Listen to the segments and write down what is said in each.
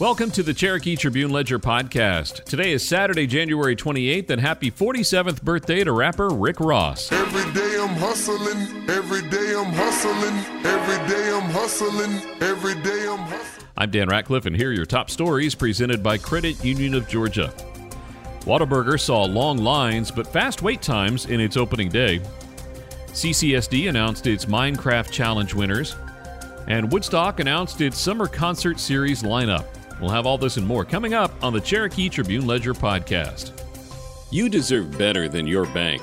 Welcome to the Cherokee Tribune Ledger podcast. Today is Saturday, January 28th, and happy 47th birthday to rapper Rick Ross. Every day I'm hustling, every day I'm hustling, every day I'm hustling, every day I'm hustling. I'm Dan Ratcliffe, and here are your top stories presented by Credit Union of Georgia. Whataburger saw long lines but fast wait times in its opening day. CCSD announced its Minecraft Challenge winners. And Woodstock announced its Summer Concert Series lineup. We'll have all this and more coming up on the Cherokee Tribune Ledger podcast. You deserve better than your bank.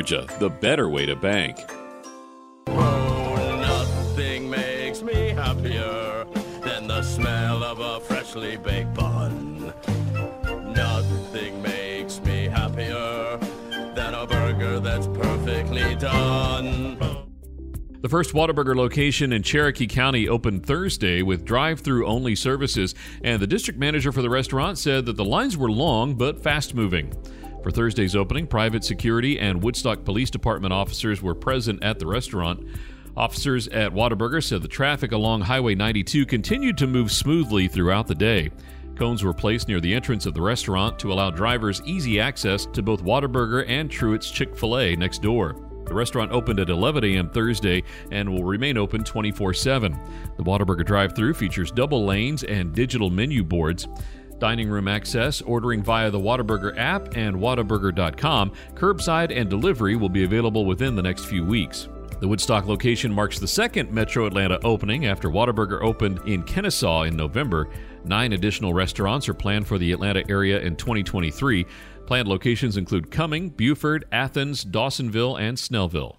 Georgia, the better way to bank. Oh, nothing makes me happier than the smell of a freshly baked bun. Nothing makes me happier than a burger that's perfectly done. The first Whataburger location in Cherokee County opened Thursday with drive through only services, and the district manager for the restaurant said that the lines were long but fast moving. For Thursday's opening, private security and Woodstock Police Department officers were present at the restaurant. Officers at Whataburger said the traffic along Highway 92 continued to move smoothly throughout the day. Cones were placed near the entrance of the restaurant to allow drivers easy access to both Whataburger and Truett's Chick fil A next door. The restaurant opened at 11 a.m. Thursday and will remain open 24 7. The Whataburger drive through features double lanes and digital menu boards dining room access, ordering via the Whataburger app and Whataburger.com. Curbside and delivery will be available within the next few weeks. The Woodstock location marks the second Metro Atlanta opening after Whataburger opened in Kennesaw in November. Nine additional restaurants are planned for the Atlanta area in 2023. Planned locations include Cumming, Buford, Athens, Dawsonville, and Snellville.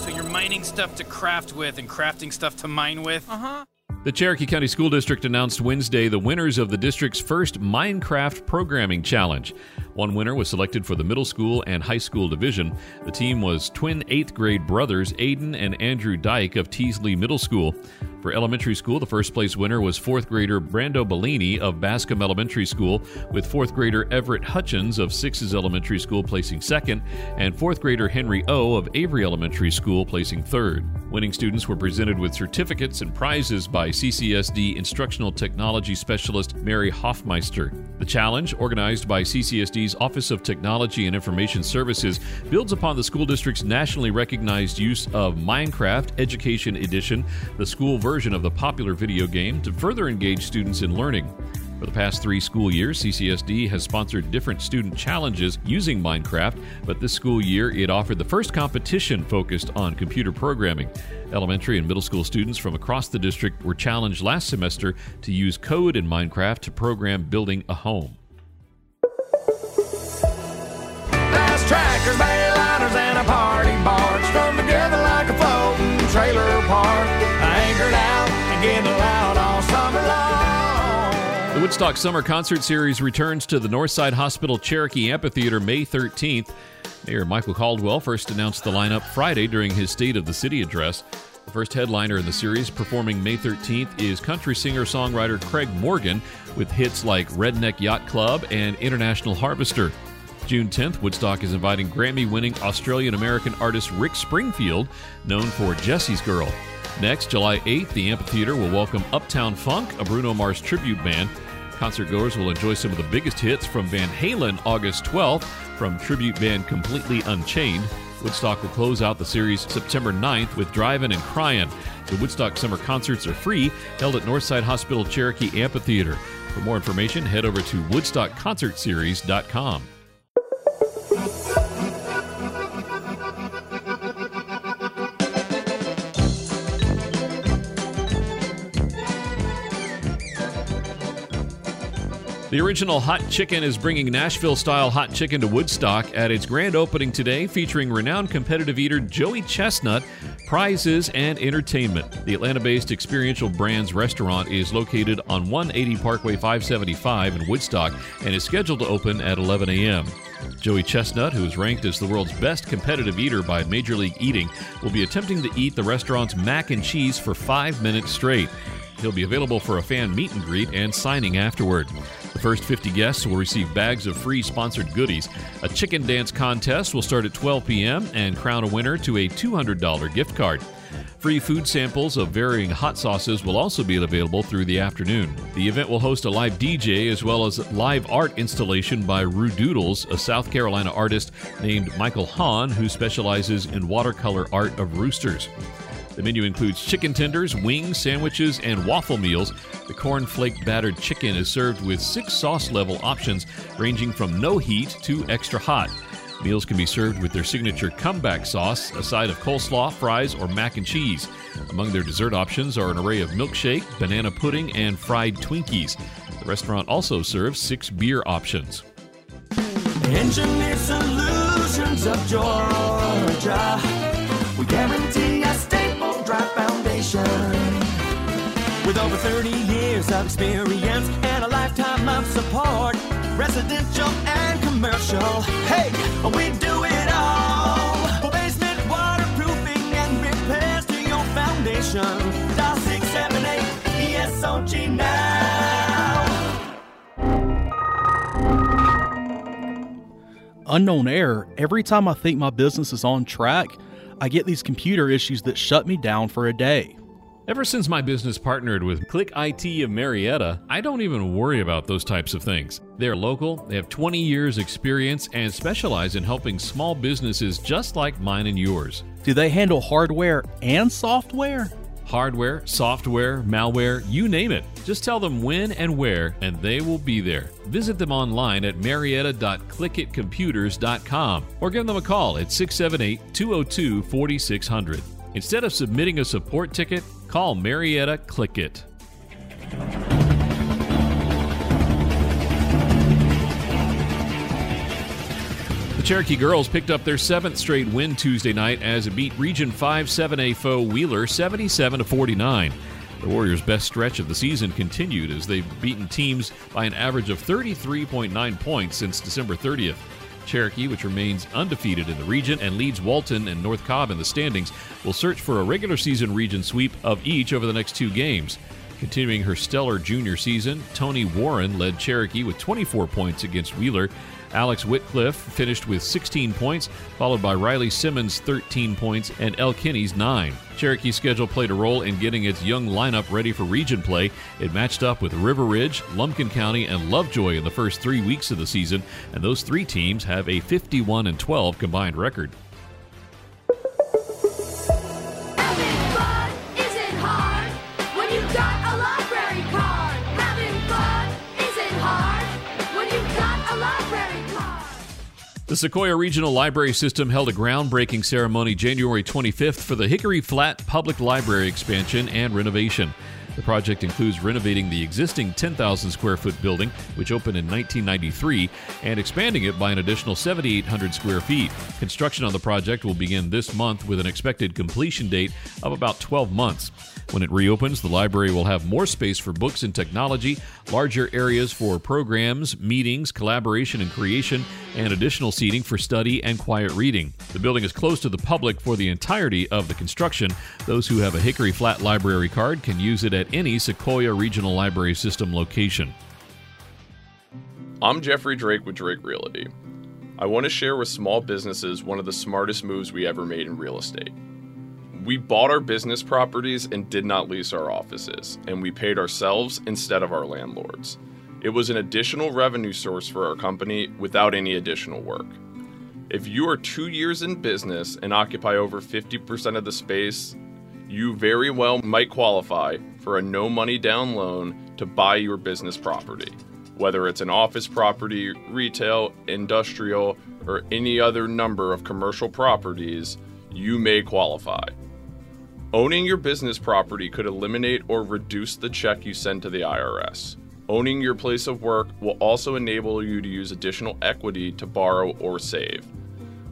So you're mining stuff to craft with and crafting stuff to mine with? Uh huh. The Cherokee County School District announced Wednesday the winners of the district's first Minecraft Programming Challenge. One winner was selected for the middle school and high school division. The team was twin eighth grade brothers Aiden and Andrew Dyke of Teasley Middle School. For elementary school, the first place winner was fourth grader Brando Bellini of Bascomb Elementary School, with fourth grader Everett Hutchins of Sixes Elementary School placing second, and fourth grader Henry O of Avery Elementary School placing third. Winning students were presented with certificates and prizes by CCSD Instructional Technology Specialist Mary Hoffmeister. The challenge, organized by CCSD's Office of Technology and Information Services, builds upon the school district's nationally recognized use of Minecraft Education Edition, the school version of the popular video game, to further engage students in learning. For the past three school years, CCSD has sponsored different student challenges using Minecraft, but this school year it offered the first competition focused on computer programming. Elementary and middle school students from across the district were challenged last semester to use code in Minecraft to program building a home. Bayliners, and a party barge strung together like a floating trailer park. Anchored out and getting loud all summer long. The Woodstock Summer Concert Series returns to the Northside Hospital Cherokee Amphitheater May 13th. Mayor Michael Caldwell first announced the lineup Friday during his State of the City address. The first headliner in the series, performing May 13th, is country singer songwriter Craig Morgan with hits like Redneck Yacht Club and International Harvester. June 10th, Woodstock is inviting Grammy winning Australian American artist Rick Springfield, known for Jesse's Girl. Next, July 8th, the amphitheater will welcome Uptown Funk, a Bruno Mars tribute band. Concertgoers will enjoy some of the biggest hits from Van Halen August 12th from tribute band Completely Unchained. Woodstock will close out the series September 9th with Drivin' and Cryin'. The Woodstock summer concerts are free, held at Northside Hospital Cherokee Amphitheater. For more information, head over to woodstockconcertseries.com. The original Hot Chicken is bringing Nashville style hot chicken to Woodstock at its grand opening today, featuring renowned competitive eater Joey Chestnut prizes, and entertainment. The Atlanta based Experiential Brands restaurant is located on 180 Parkway 575 in Woodstock and is scheduled to open at 11 a.m. Joey Chestnut, who is ranked as the world's best competitive eater by Major League Eating, will be attempting to eat the restaurant's mac and cheese for five minutes straight. He'll be available for a fan meet and greet and signing afterward. The first 50 guests will receive bags of free sponsored goodies. A chicken dance contest will start at 12 p.m. and crown a winner to a $200 gift card. Free food samples of varying hot sauces will also be available through the afternoon. The event will host a live DJ as well as live art installation by Rue Doodles, a South Carolina artist named Michael Hahn who specializes in watercolor art of roosters. The menu includes chicken tenders, wings, sandwiches, and waffle meals. The cornflake battered chicken is served with six sauce level options ranging from no heat to extra hot. Meals can be served with their signature comeback sauce, a side of coleslaw, fries, or mac and cheese. Among their dessert options are an array of milkshake, banana pudding, and fried Twinkies. The restaurant also serves six beer options. Engineered solutions of Georgia. We guarantee With over 30 years of experience and a lifetime of support, residential and commercial. Hey, we do it all. Basement waterproofing and repairs to your foundation. Dial 678 ESOG now. Unknown error. Every time I think my business is on track, I get these computer issues that shut me down for a day. Ever since my business partnered with Click IT of Marietta, I don't even worry about those types of things. They're local, they have 20 years experience and specialize in helping small businesses just like mine and yours. Do they handle hardware and software? Hardware, software, malware, you name it. Just tell them when and where, and they will be there. Visit them online at marietta.clickitcomputers.com or give them a call at 678 202 4600. Instead of submitting a support ticket, call Marietta Click It. The Cherokee girls picked up their seventh straight win Tuesday night as it beat Region 5 7A foe Wheeler 77 to 49. The Warriors' best stretch of the season continued as they've beaten teams by an average of 33.9 points since December 30th. Cherokee, which remains undefeated in the region and leads Walton and North Cobb in the standings, will search for a regular season region sweep of each over the next two games. Continuing her stellar junior season, Tony Warren led Cherokee with 24 points against Wheeler. Alex Whitcliffe finished with 16 points, followed by Riley Simmons' 13 points and El Kinney's 9. Cherokee's schedule played a role in getting its young lineup ready for region play. It matched up with River Ridge, Lumpkin County, and Lovejoy in the first three weeks of the season, and those three teams have a 51 and 12 combined record. The Sequoyah Regional Library System held a groundbreaking ceremony January 25th for the Hickory Flat Public Library expansion and renovation. The project includes renovating the existing 10,000 square foot building, which opened in 1993, and expanding it by an additional 7,800 square feet. Construction on the project will begin this month with an expected completion date of about 12 months. When it reopens, the library will have more space for books and technology, larger areas for programs, meetings, collaboration and creation, and additional seating for study and quiet reading. The building is closed to the public for the entirety of the construction. Those who have a Hickory Flat Library card can use it at any Sequoyah Regional Library System location. I'm Jeffrey Drake with Drake Realty. I want to share with small businesses one of the smartest moves we ever made in real estate. We bought our business properties and did not lease our offices, and we paid ourselves instead of our landlords. It was an additional revenue source for our company without any additional work. If you are two years in business and occupy over 50% of the space, you very well might qualify for a no money down loan to buy your business property. Whether it's an office property, retail, industrial, or any other number of commercial properties, you may qualify. Owning your business property could eliminate or reduce the check you send to the IRS. Owning your place of work will also enable you to use additional equity to borrow or save.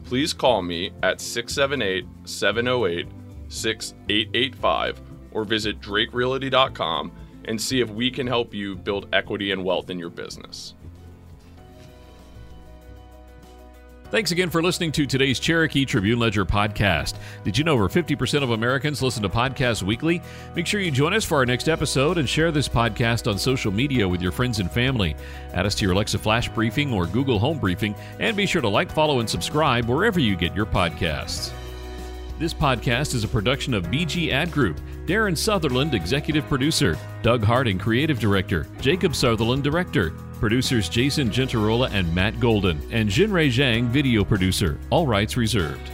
Please call me at 678 708 6885 or visit drakerealty.com and see if we can help you build equity and wealth in your business. Thanks again for listening to today's Cherokee Tribune Ledger podcast. Did you know over 50% of Americans listen to podcasts weekly? Make sure you join us for our next episode and share this podcast on social media with your friends and family. Add us to your Alexa Flash Briefing or Google Home Briefing, and be sure to like, follow, and subscribe wherever you get your podcasts. This podcast is a production of BG Ad Group. Darren Sutherland, executive producer. Doug Harding, creative director. Jacob Sutherland, director. Producers Jason Gentarola and Matt Golden. And Jinrei Zhang, video producer. All rights reserved.